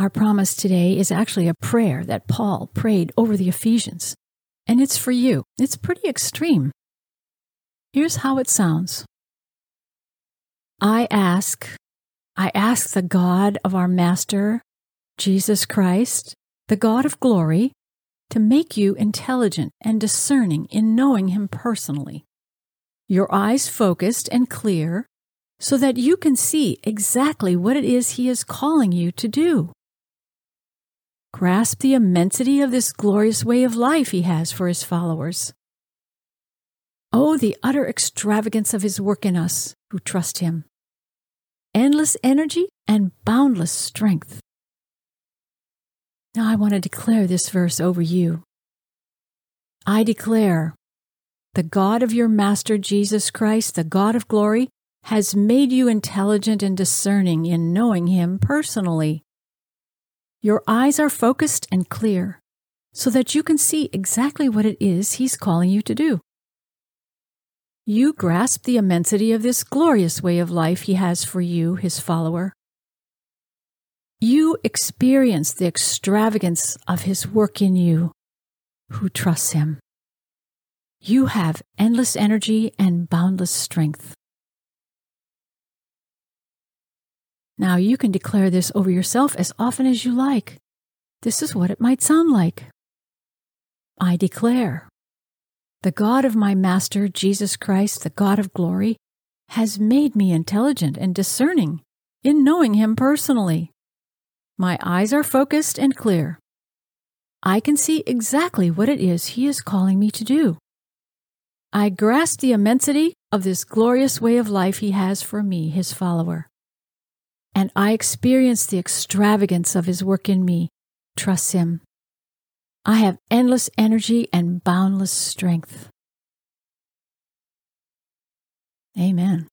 Our promise today is actually a prayer that Paul prayed over the Ephesians, and it's for you. It's pretty extreme. Here's how it sounds I ask, I ask the God of our Master, Jesus Christ, the God of glory, to make you intelligent and discerning in knowing Him personally. Your eyes focused and clear so that you can see exactly what it is He is calling you to do. Grasp the immensity of this glorious way of life He has for His followers. Oh, the utter extravagance of His work in us who trust Him. Endless energy and boundless strength. Now I want to declare this verse over you. I declare, the God of your Master Jesus Christ, the God of glory, has made you intelligent and discerning in knowing Him personally. Your eyes are focused and clear so that you can see exactly what it is He's calling you to do. You grasp the immensity of this glorious way of life He has for you, His follower. You experience the extravagance of His work in you who trusts Him. You have endless energy and boundless strength. Now you can declare this over yourself as often as you like. This is what it might sound like. I declare, the God of my Master, Jesus Christ, the God of glory, has made me intelligent and discerning in knowing Him personally. My eyes are focused and clear. I can see exactly what it is He is calling me to do. I grasp the immensity of this glorious way of life He has for me, His follower. And I experience the extravagance of His work in me. Trust Him. I have endless energy and boundless strength. Amen.